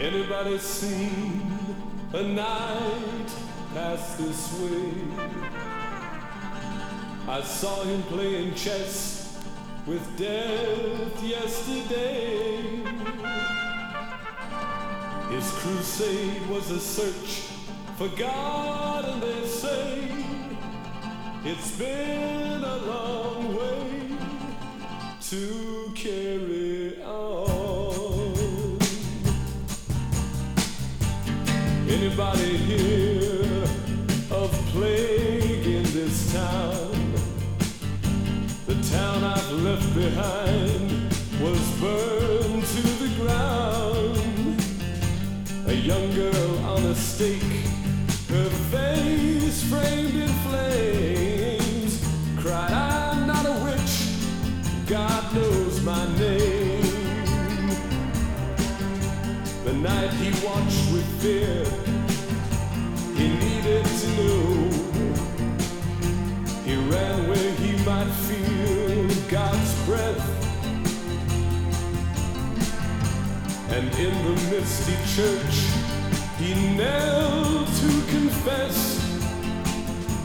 Anybody seen a night pass this way? I saw him playing chess with death yesterday. His crusade was a search for God, and they say it's been a long way to Anybody hear of plague in this town? The town I've left behind was burned to the ground. A young girl on a stake, her face framed in flames, cried, I'm not a witch, God knows my name. The night he watched with fear, ran where he might feel God's breath. And in the misty church, he knelt to confess.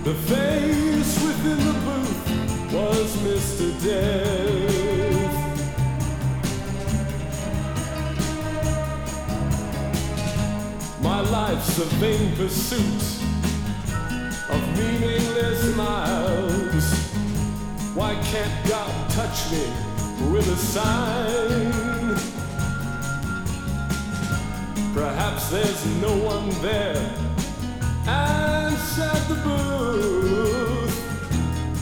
The face within the booth was Mr. Death. My life's a vain pursuit of meaningless miles. Why can't God touch me with a sign? Perhaps there's no one there. Answered the booth,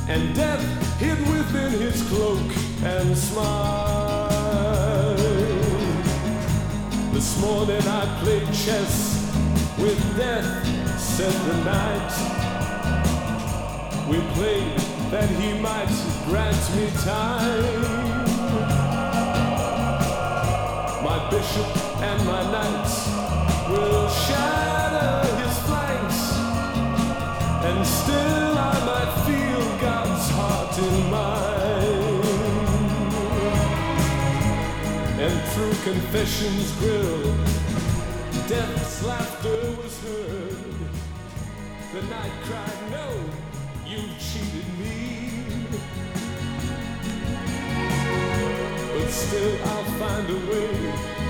and death hid within his cloak and smiled. This morning I played chess with death, said the night. We played that he might grant me time. My bishop and my knights will shatter his flanks, and still I might feel God's heart in mine. And through confession's grill, death's laughter was heard. The night cried, No, you cheated me. But still, I'll find a way.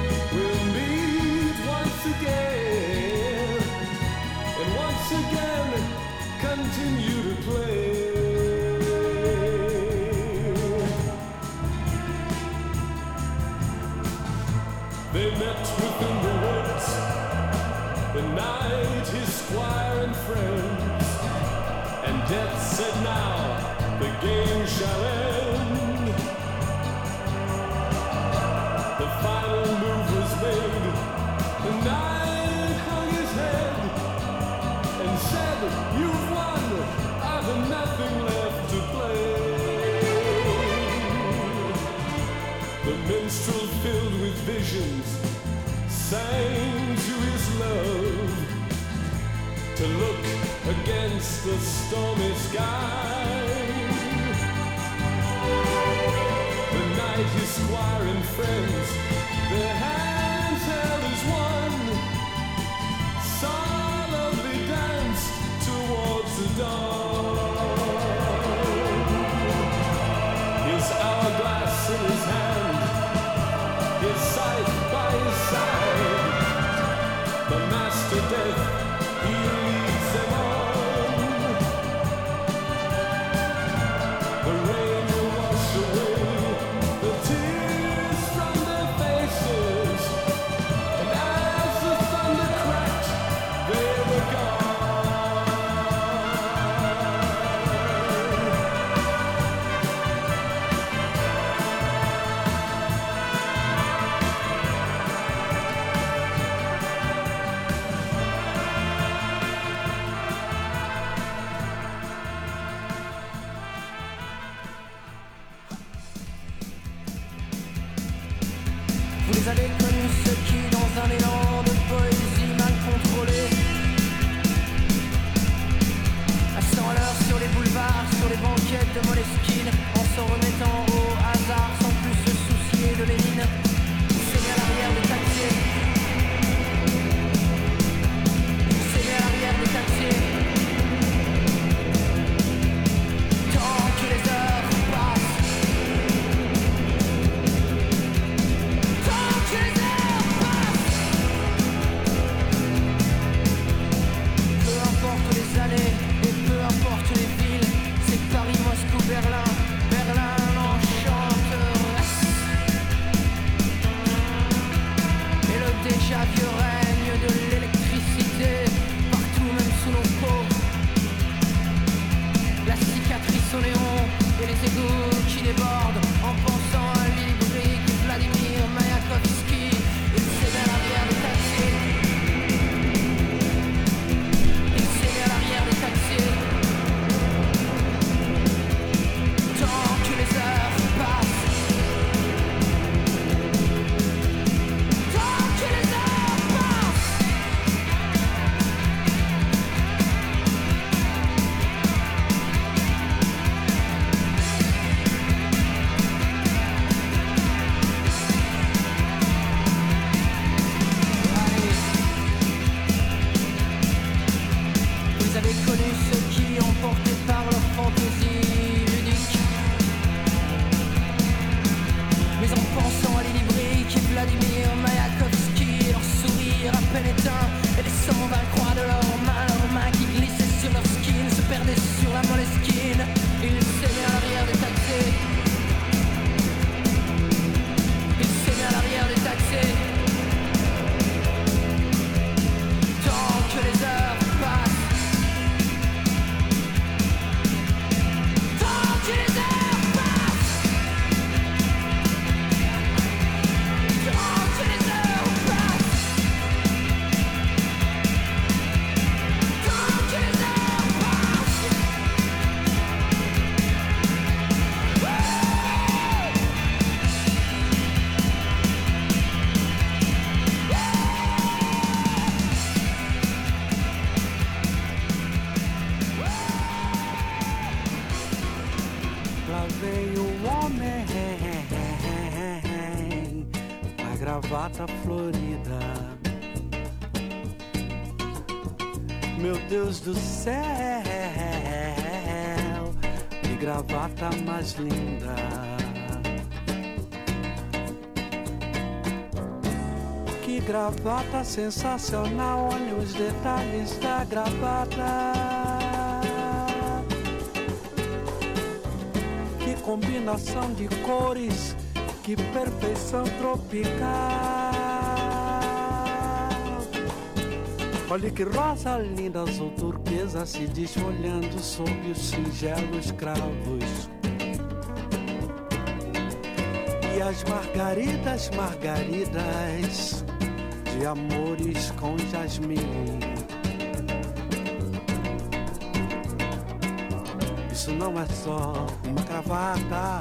Sensacional, olha os detalhes da gravata. Que combinação de cores que perfeição tropical. Olha que rosa linda, azul turquesa se desfolhando sob os singelos cravos. E as margaridas, margaridas amores com jasmim. Isso não é só uma gravata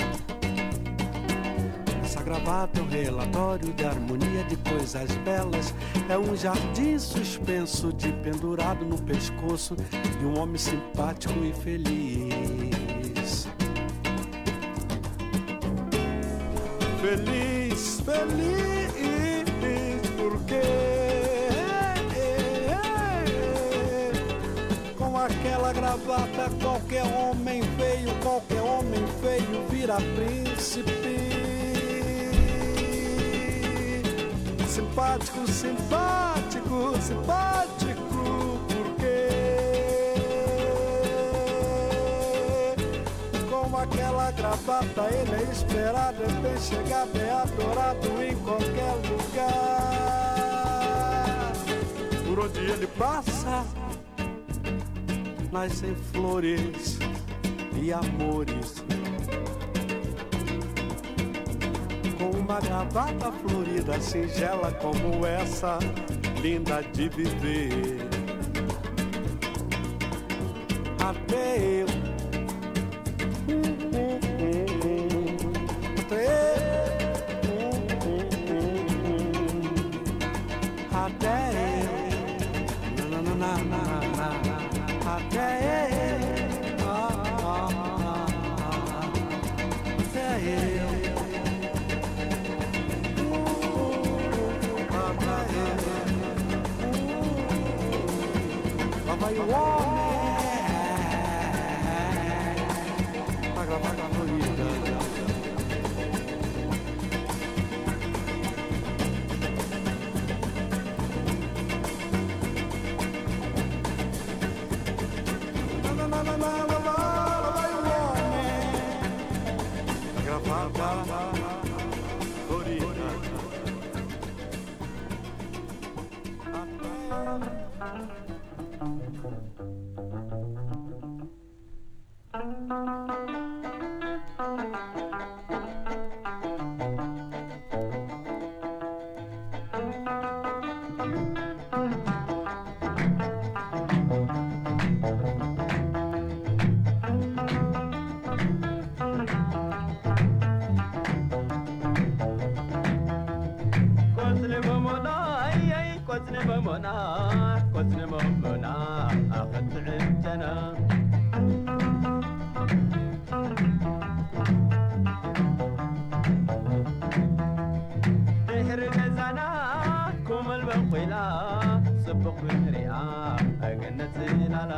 gravata é um relatório de harmonia de coisas belas. É um jardim suspenso de pendurado no pescoço de um homem simpático e feliz. Feliz, feliz, gravata qualquer homem feio, qualquer homem feio vira príncipe. simpático, simpático, simpático, porque com aquela gravata ele é esperado, é bem chegado, é adorado em qualquer lugar. Por onde ele passa, nascem flores e amores com uma gravata florida, singela como essa, linda de viver. Até eu. 와. ፍሬኣ ኣገነትናላ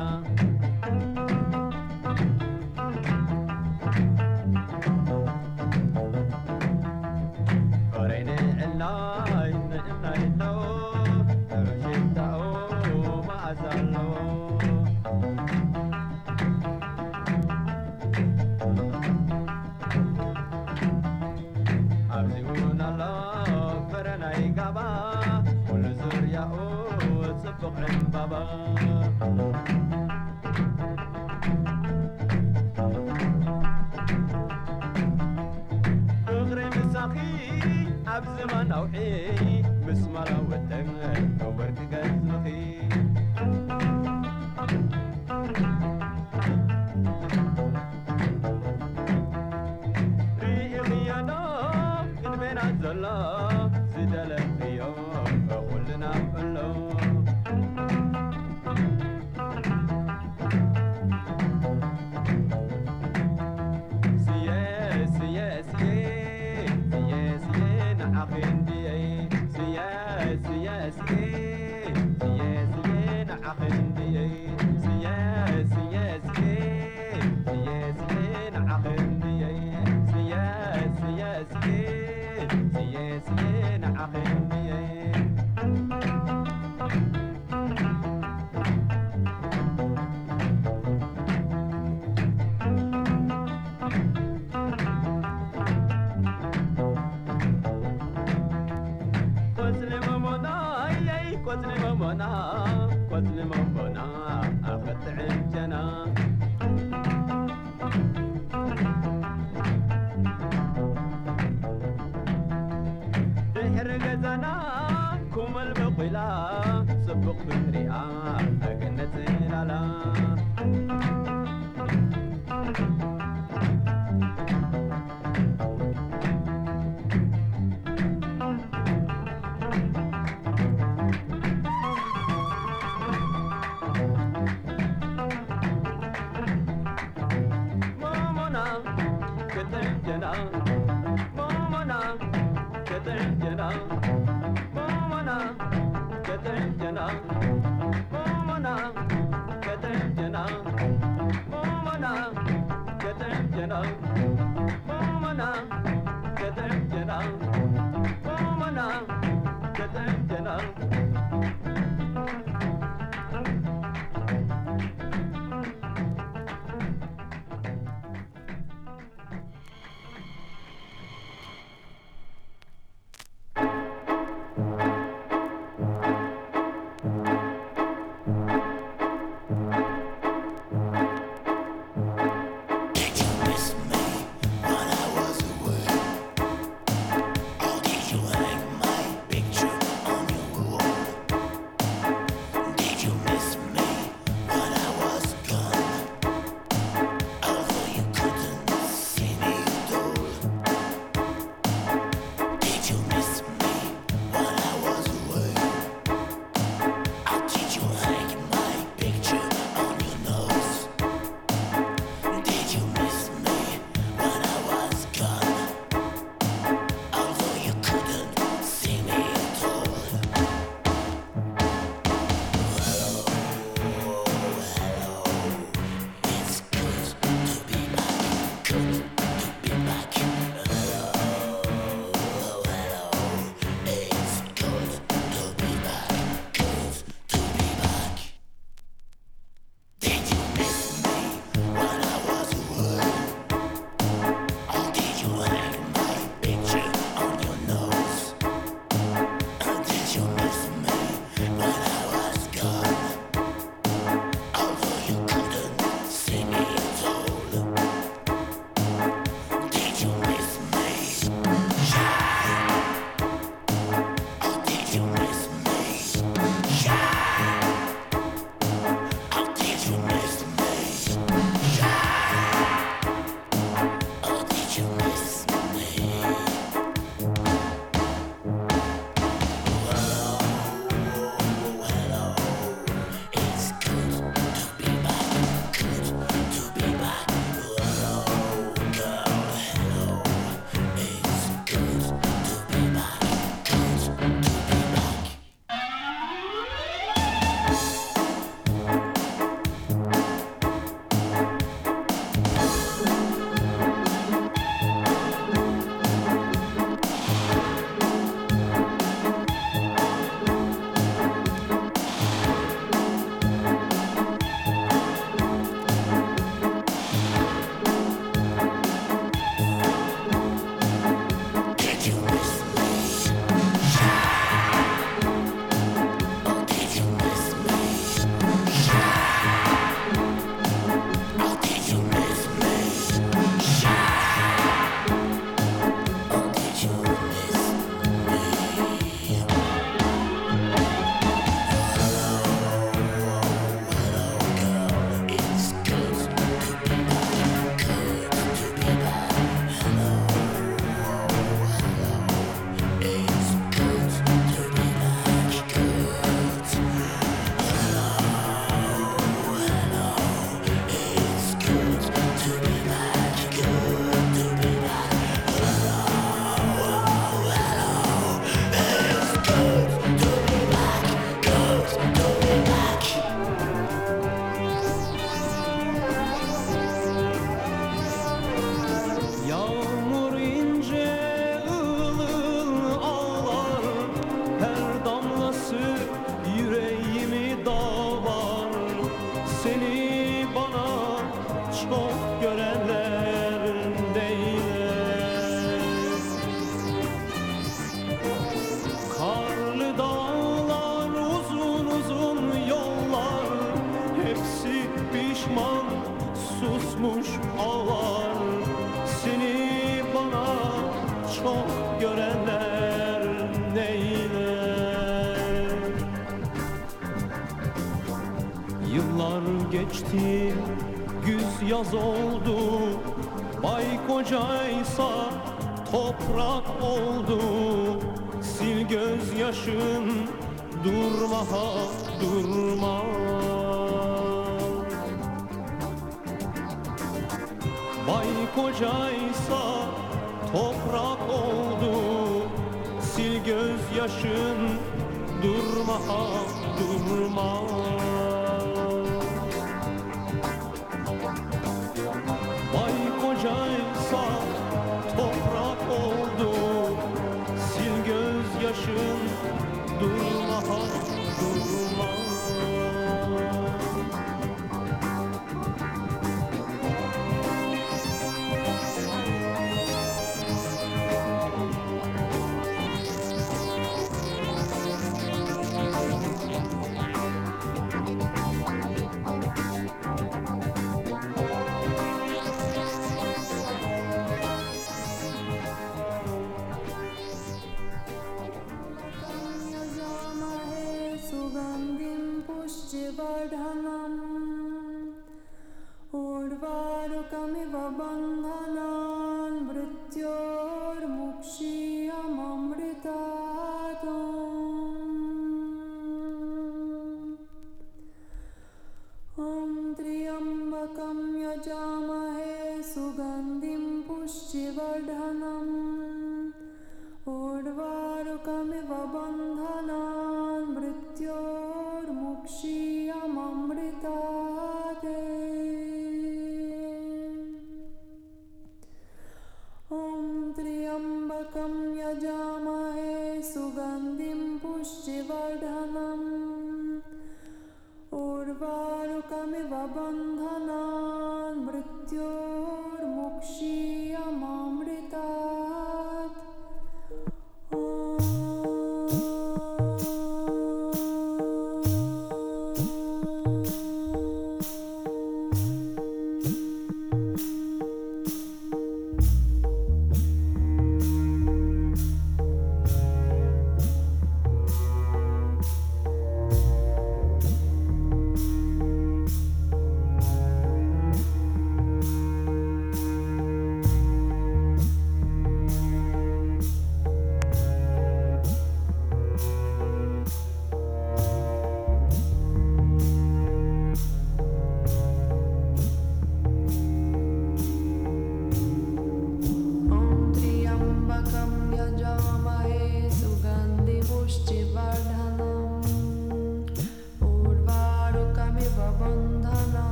शोकमिव बन्धनान् मृत्योर्मुक्षि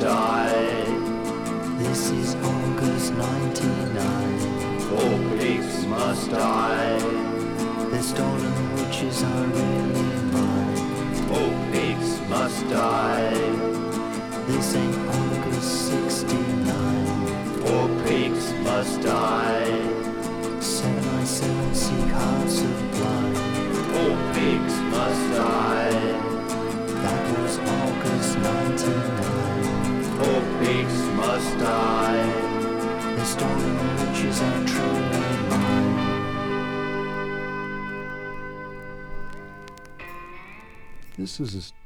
die. This is August 99. Four pigs must die. The stolen witches are really mine. Four pigs must die. This ain't August 69. Four pigs must die. Seven I seven seek hearts of blind. Four pigs must die. That was August 99. Must die. The truly mine. This is a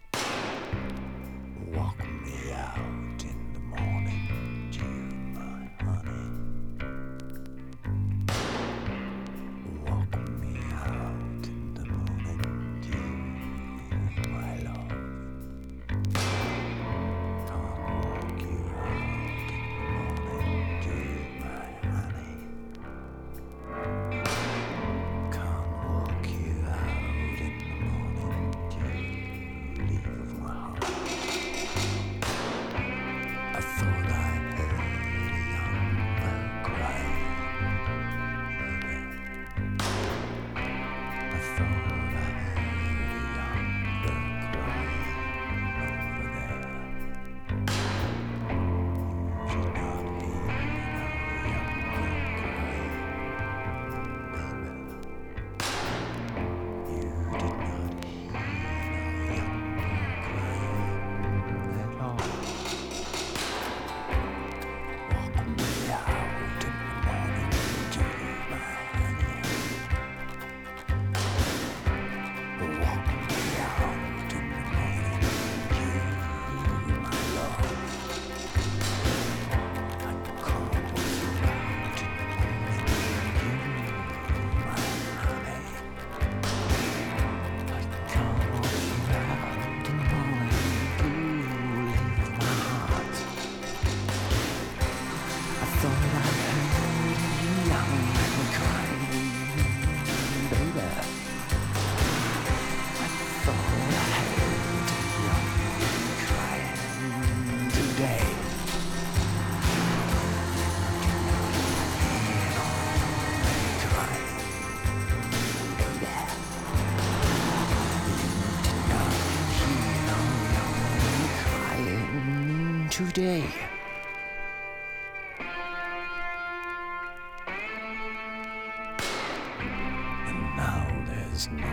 there's no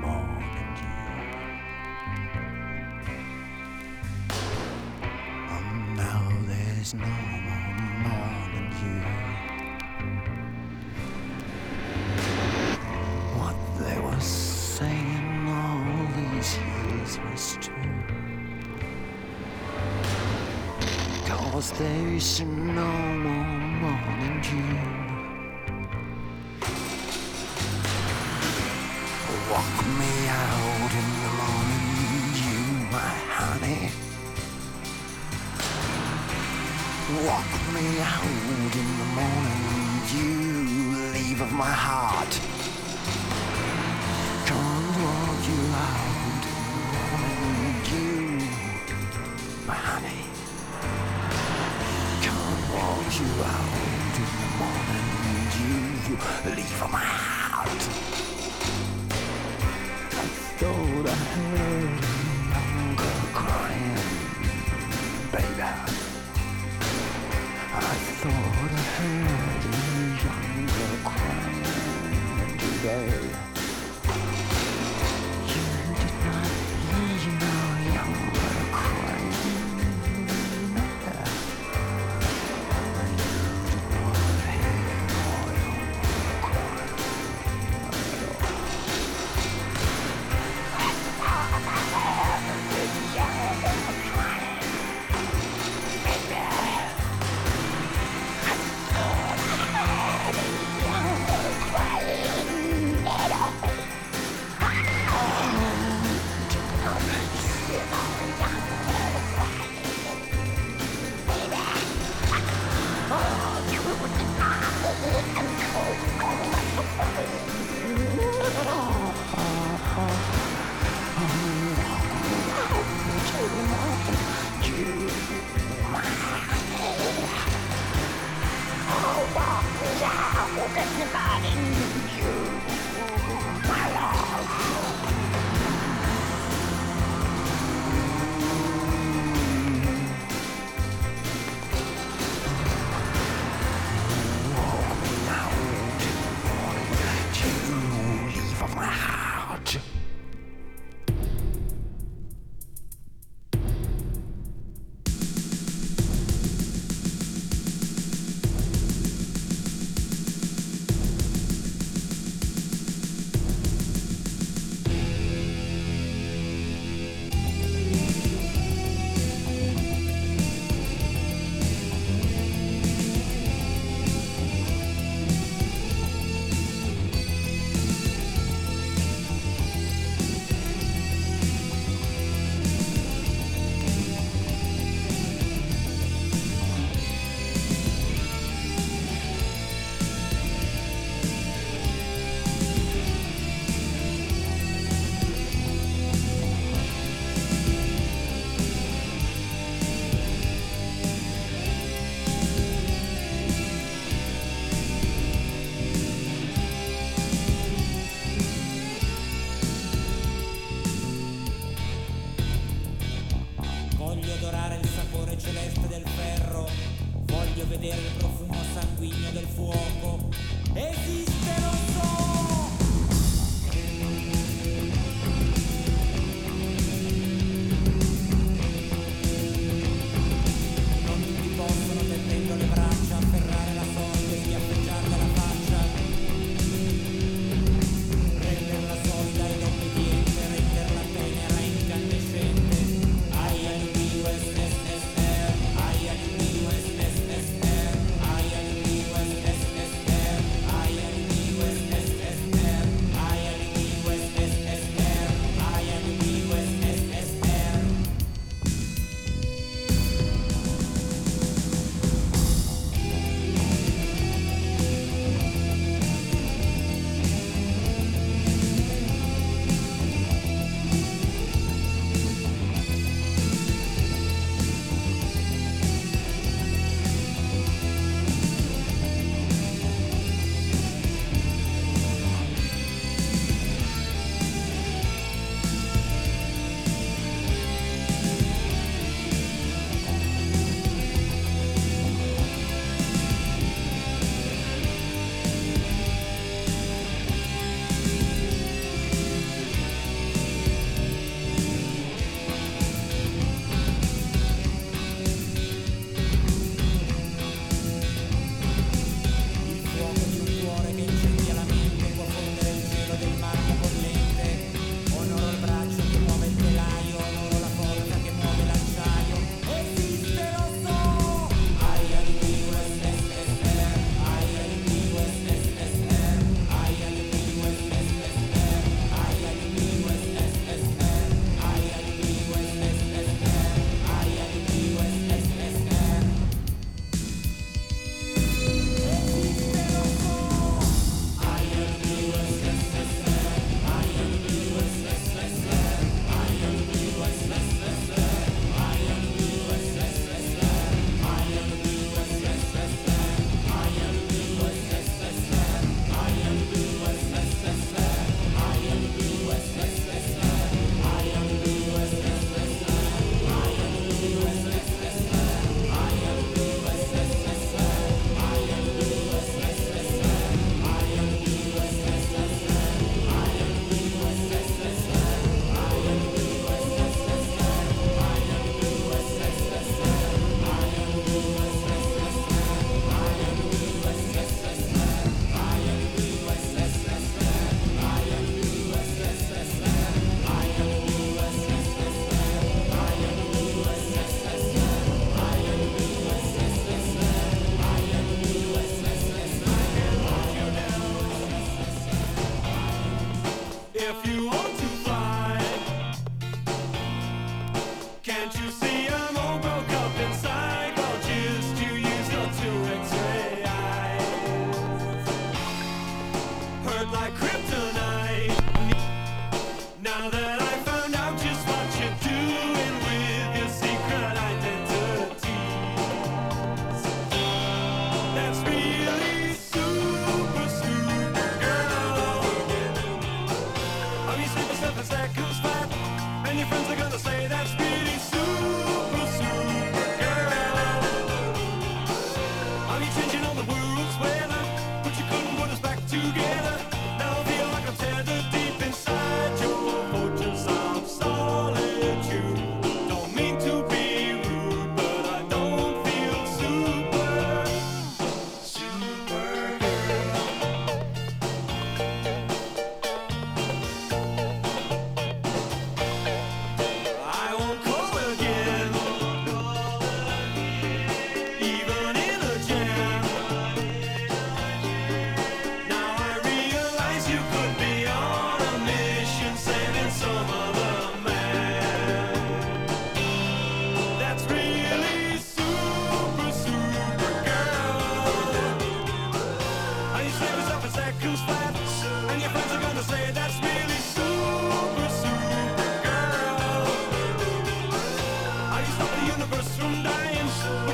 more morning dew. And um, now there's no more morning dew. What they were saying all these years was true. Cause there's no more morning dew. Walk me out in the morning, you, my honey. Walk me out in the morning, you, leave of my heart. Can't walk you out in the morning, you, my honey. Can't walk you out in the morning, you, leave of my heart. here.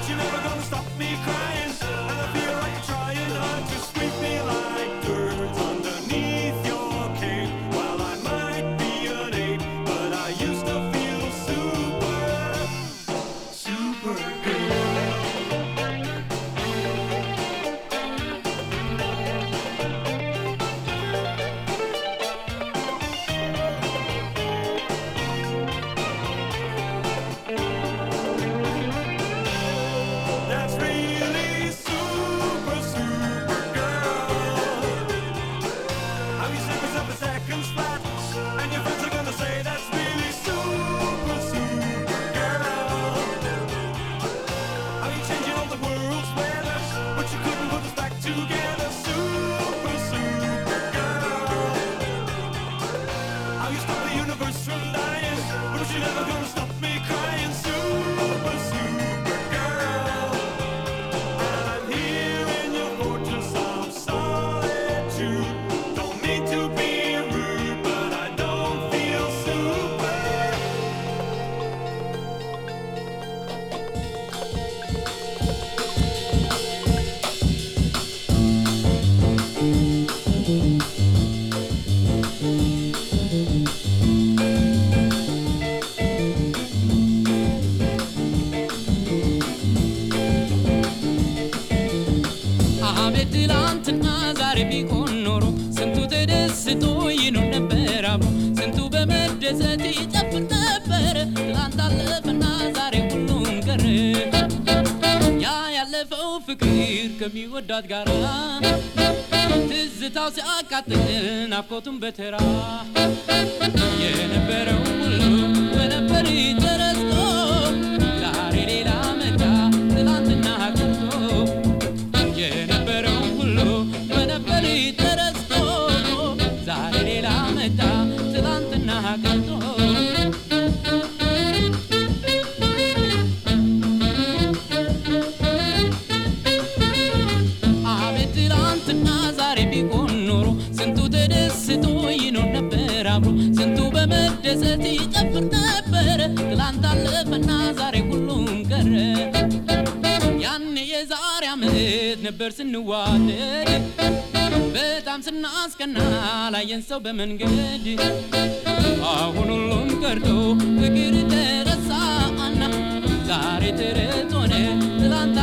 you're never gonna stop me crying. ከሚወዳት ጋራ ትዝታው ሲያቃጥልን አፍቆቱን በተራ የነበረው ሁሉ በነበር ተረስቶ ስንዋደድ በጣም ስናስቀና ላየን ሰው በመንገድ። አሁን ሁሉም ቀርቶ ፍቅር አና ዛሬ ትረት ሆነ ትላንት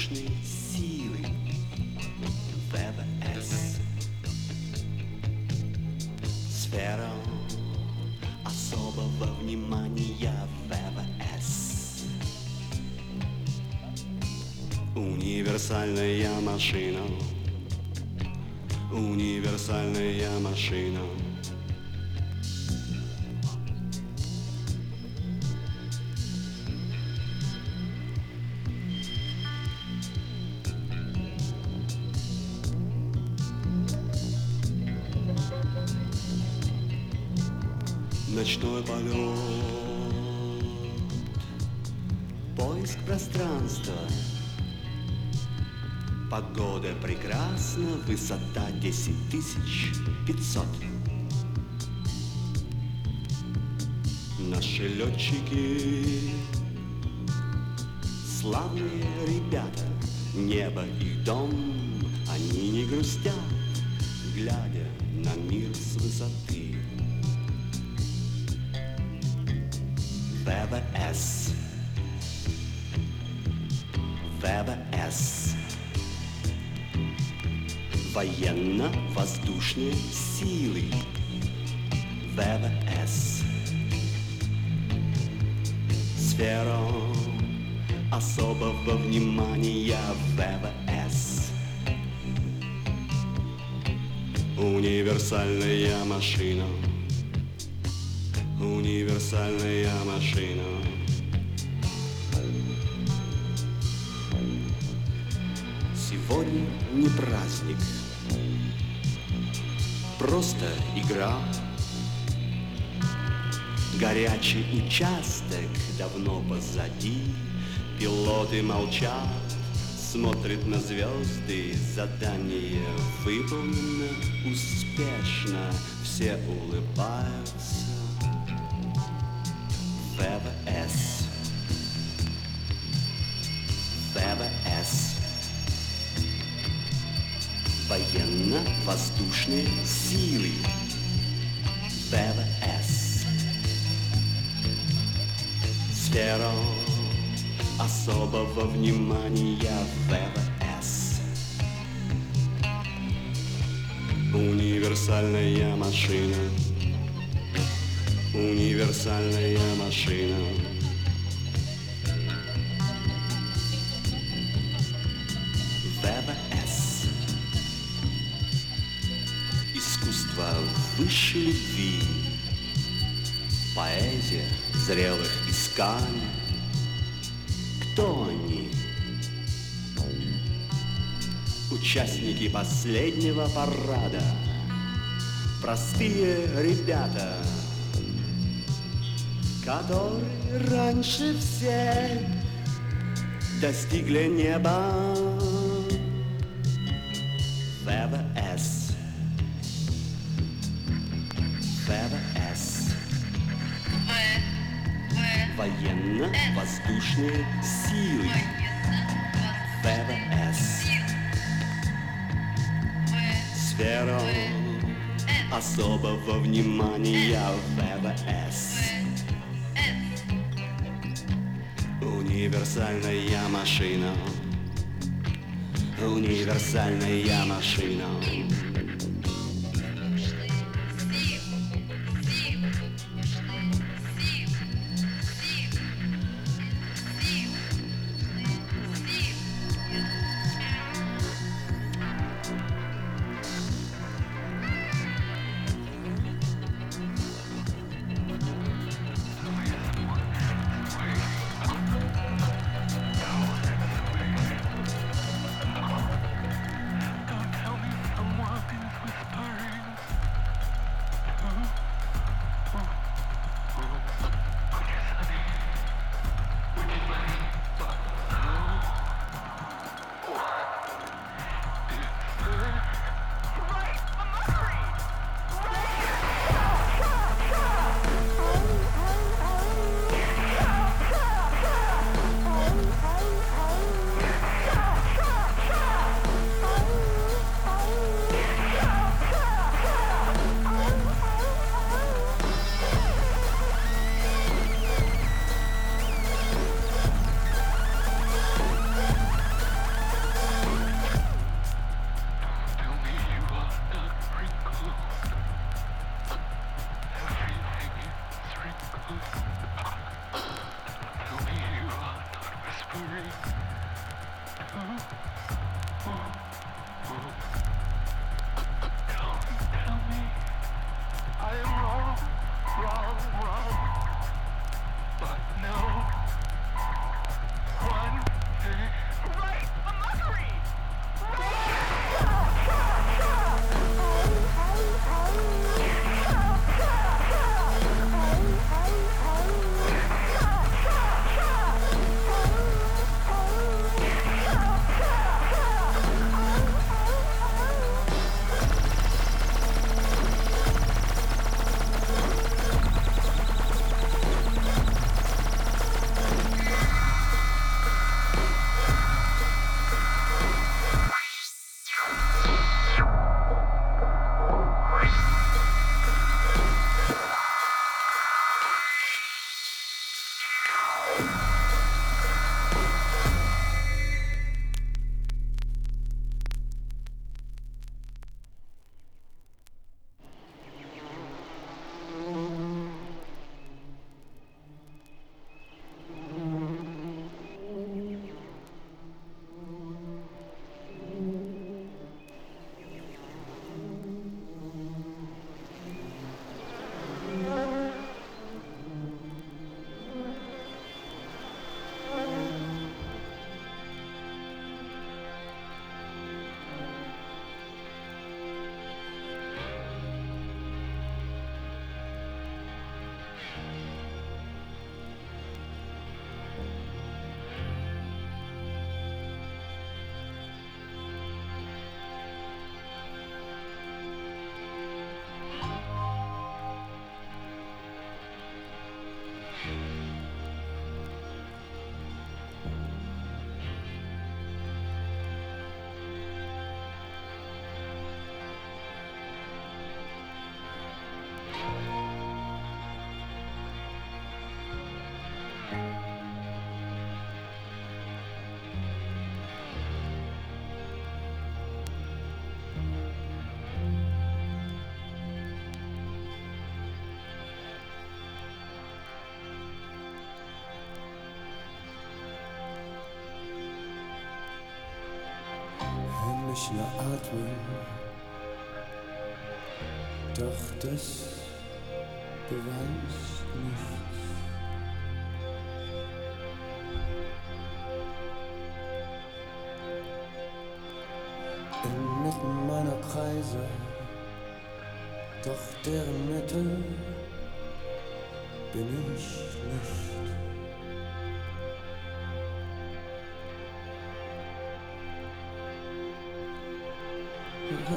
воздушные силы ВВС. Сфера особого внимания ВВС. Универсальная машина. Универсальная машина. высота 10500. Наши летчики Славные ребята, небо и дом, они не грустят, глядя на мир с высоты. ВВС Военно-воздушные силы. ВВС. Сфера особого внимания ВВС. Универсальная машина. Универсальная машина. Сегодня не праздник Просто игра. Горячий участок давно позади. Пилоты молчат, смотрят на звезды. Задание выполнено успешно. Все улыбаются. ВВС Военно-воздушные силы. ВВС Сфера особого внимания ВВС Универсальная машина. Универсальная машина высшей любви. Поэзия зрелых исканий. Кто они? Участники последнего парада. Простые ребята Которые раньше всех достигли неба. ВВС Военно-воздушные силы. ВВС Сфера особого внимания ВВС Универсальная машина. Универсальная машина ich nur atmen. Doch das beweist nicht.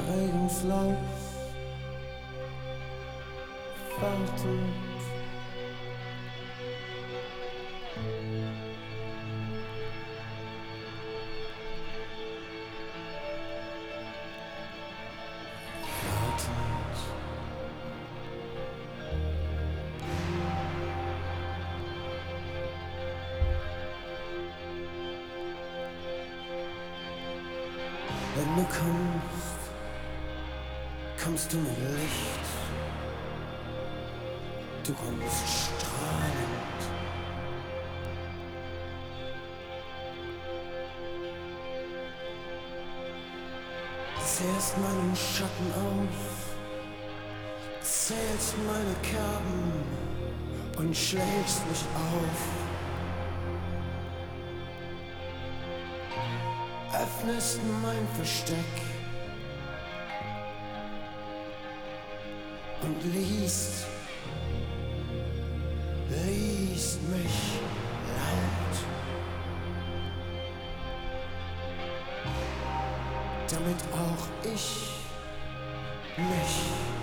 egen flow. Vater. öffnest mein Versteck. Und liest, liest mich laut, damit auch ich mich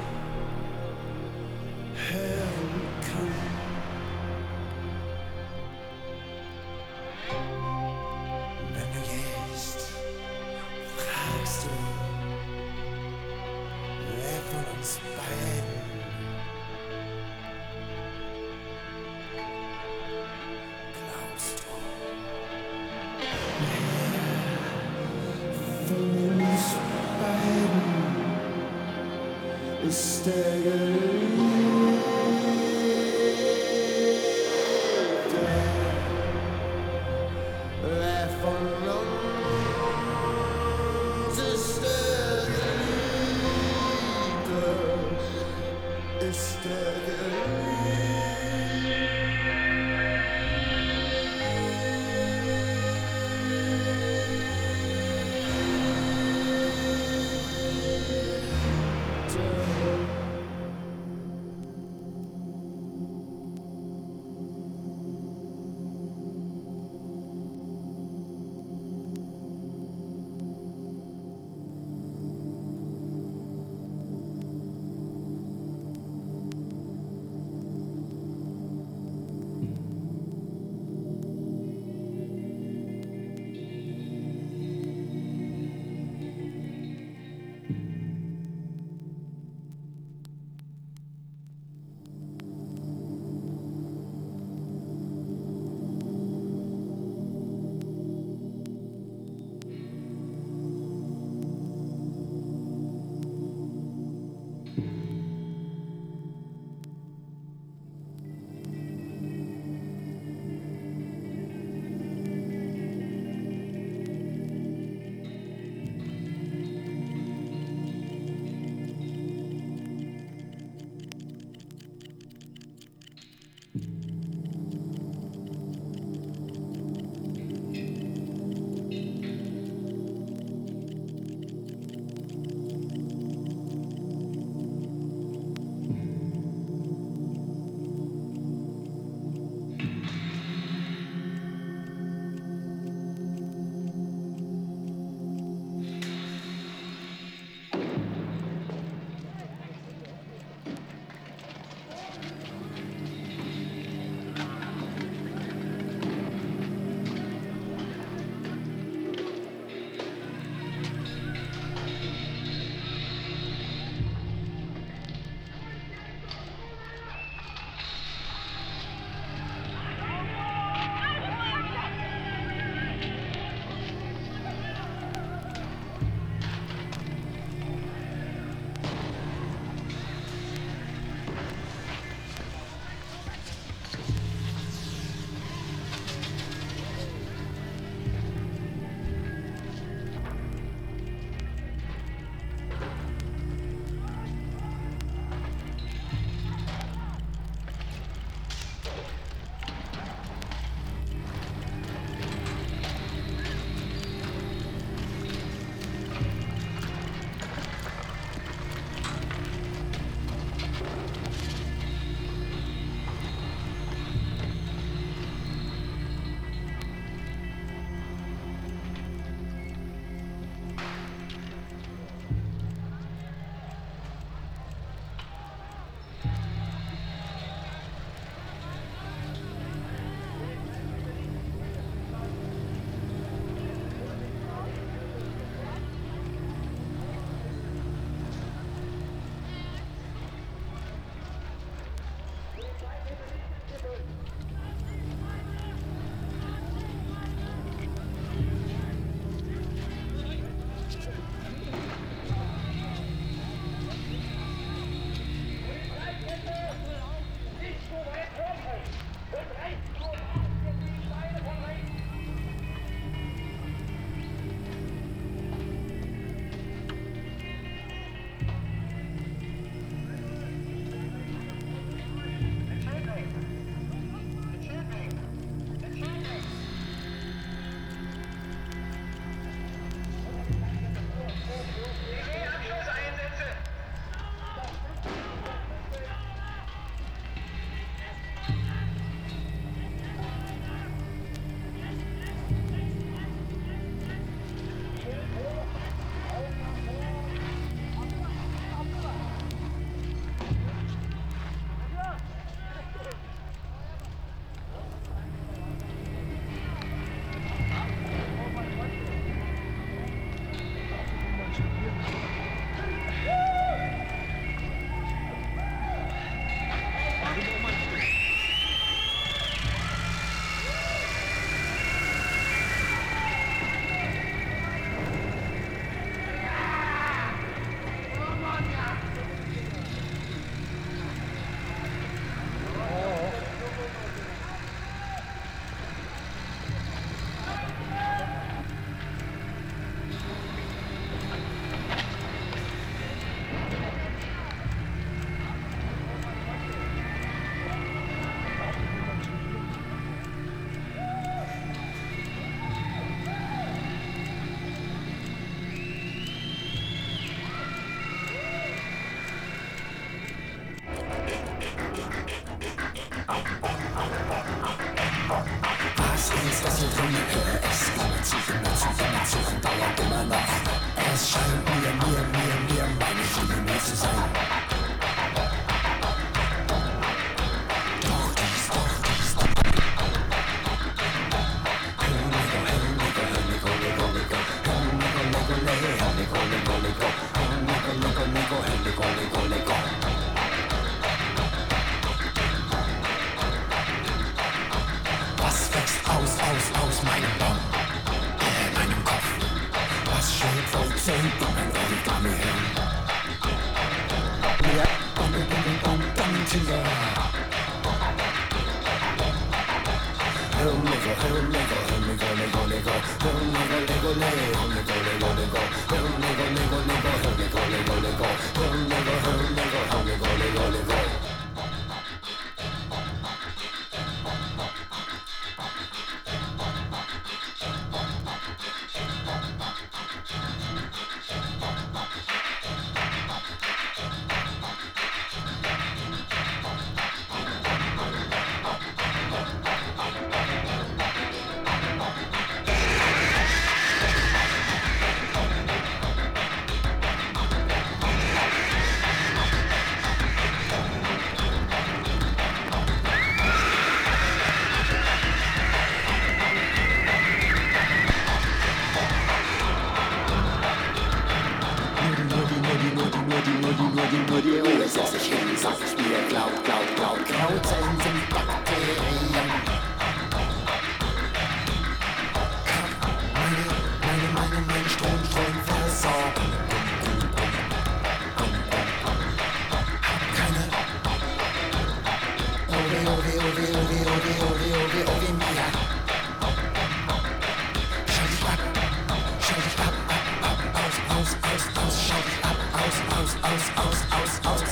aus, aus, schalt dich ab, aus, aus, aus, aus, aus, aus.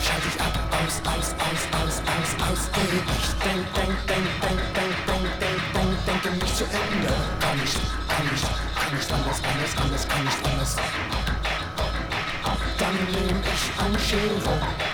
Schalt dich ab, aus, aus, aus, aus, aus, aus. Ich denk, denk, denk, denk, denk, denk, denk, denk, denke nicht zu Ende. Kann nicht, kann nicht, kann nicht anders, anders, anders, kann nicht anders. Dann nehm ich eine Schere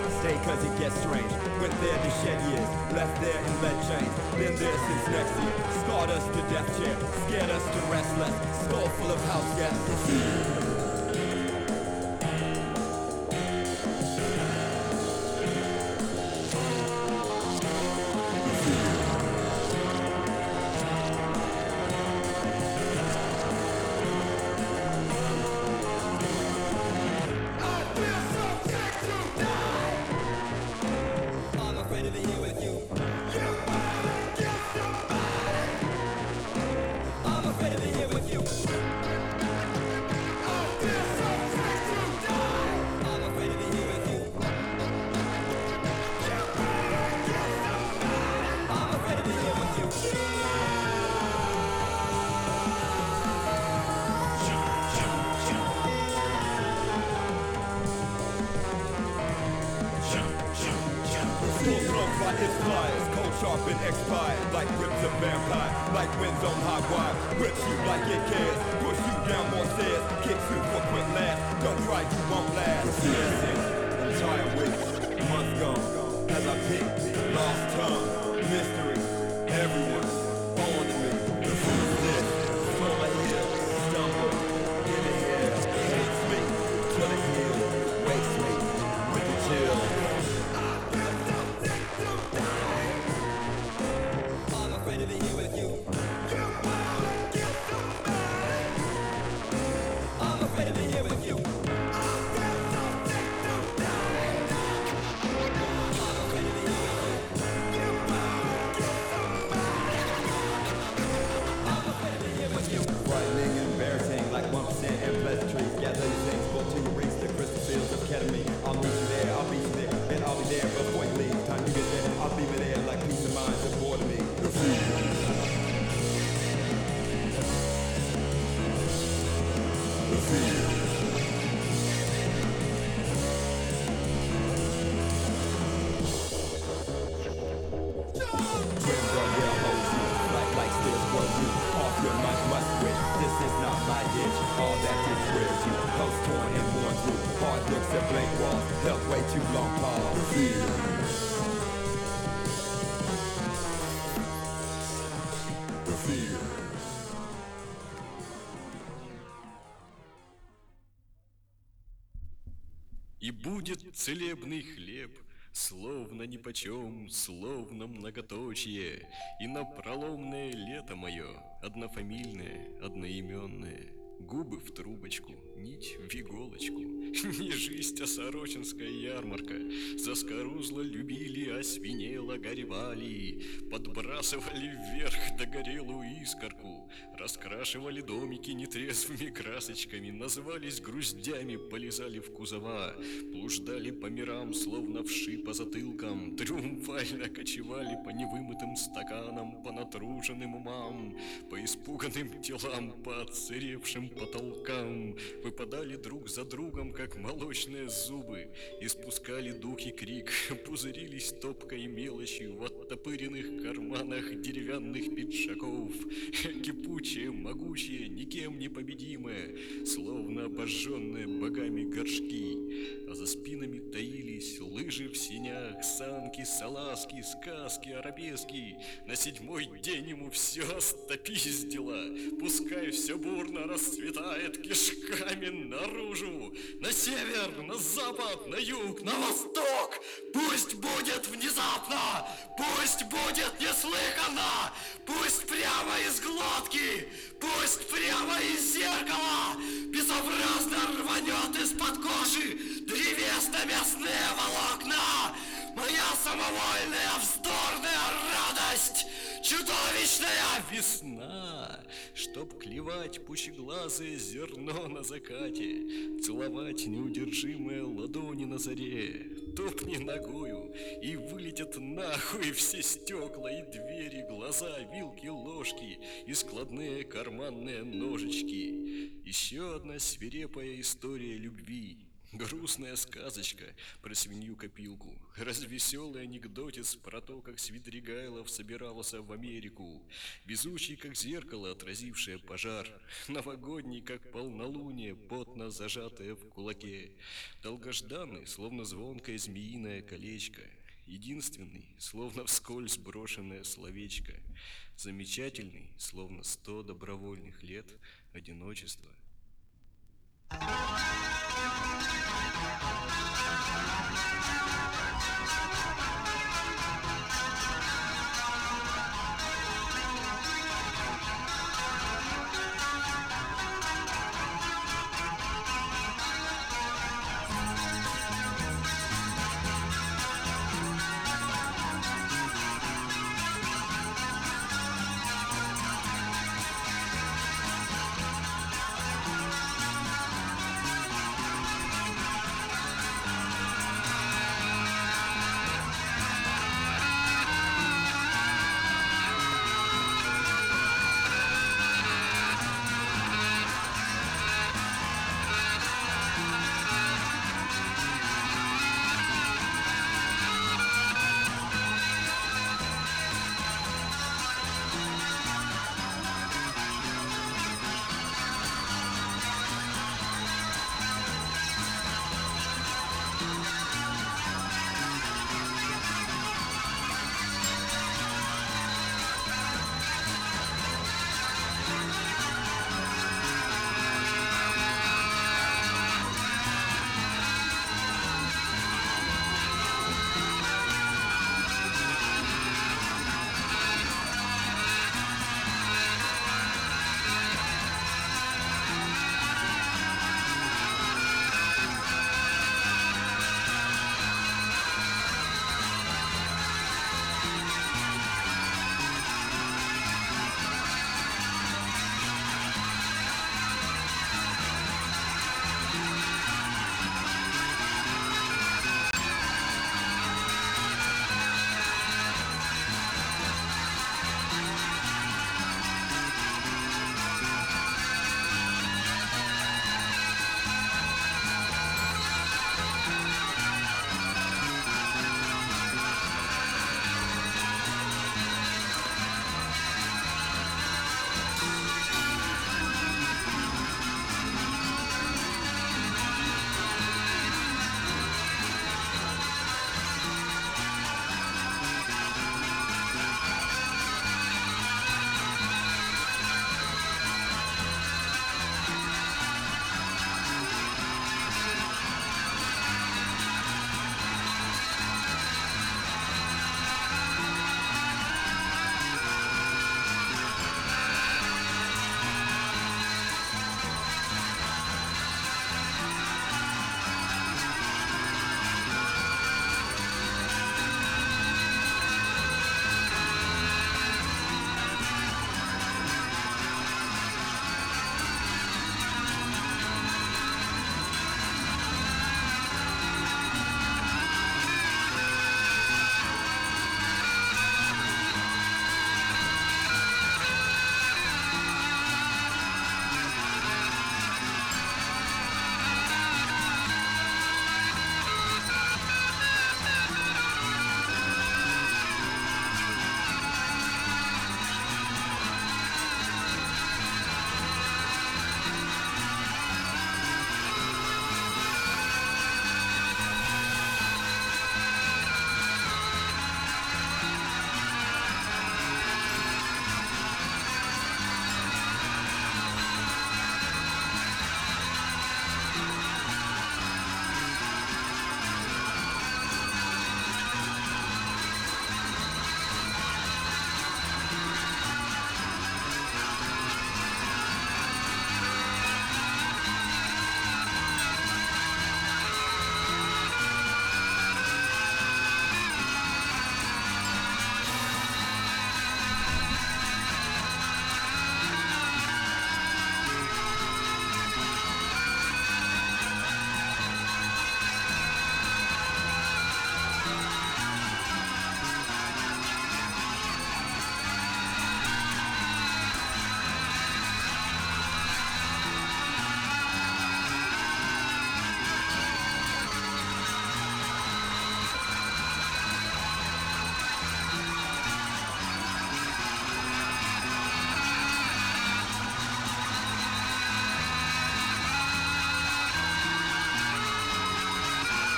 Cause it gets strange. Went there to shed years. Left there in lead chains. Been there since next year. Scarred us to death chair. Scared us to restless. Skull full of house guests. Целебный хлеб, Словно нипочем, словно многоточие, И на проломное лето мое, Однофамильное, одноименное, Губы в трубочку, нить в иголочку. Не жизнь, а сорочинская ярмарка. Заскорузло любили, освинело горевали, Подбрасывали вверх догорелую искорку, Раскрашивали домики нетрезвыми красочками, Назывались груздями, полезали в кузова, Блуждали по мирам, словно вши по затылкам, Триумфально кочевали по невымытым стаканам, По натруженным умам, по испуганным телам, По отсыревшим потолкам, Выпадали друг за другом, как молочные зубы, Испускали дух и крик, Пузырились топкой мелочью В оттопыренных карманах деревянных пиджаков, Кипучие, могучие, никем не победимые, Словно обожженные богами горшки, А за спинами таились лыжи в синях, Санки, салазки, сказки, арабески. На седьмой день ему все стопиздило, Пускай все бурно расцветает кишками наружу, На север, на запад, на юг, на восток. Пусть будет внезапно, пусть будет неслыханно, Пусть прямо из глотки, пусть прямо из зеркала. Безобразно рванет из-под кожи древесно-мясные волокна. Моя самовольная вздорная радость. Чудовищная весна Чтоб клевать пучеглазое зерно на закате Целовать неудержимые ладони на заре Топни ногою и вылетят нахуй все стекла и двери, глаза, вилки, ложки и складные карманные ножички. Еще одна свирепая история любви. Грустная сказочка про свинью-копилку. Развеселый анекдотец про то, как Свидригайлов собирался в Америку. Везучий, как зеркало, отразившее пожар. Новогодний, как полнолуние, потно зажатое в кулаке. Долгожданный, словно звонкое змеиное колечко. Единственный, словно вскользь брошенное словечко. Замечательный, словно сто добровольных лет одиночества. Música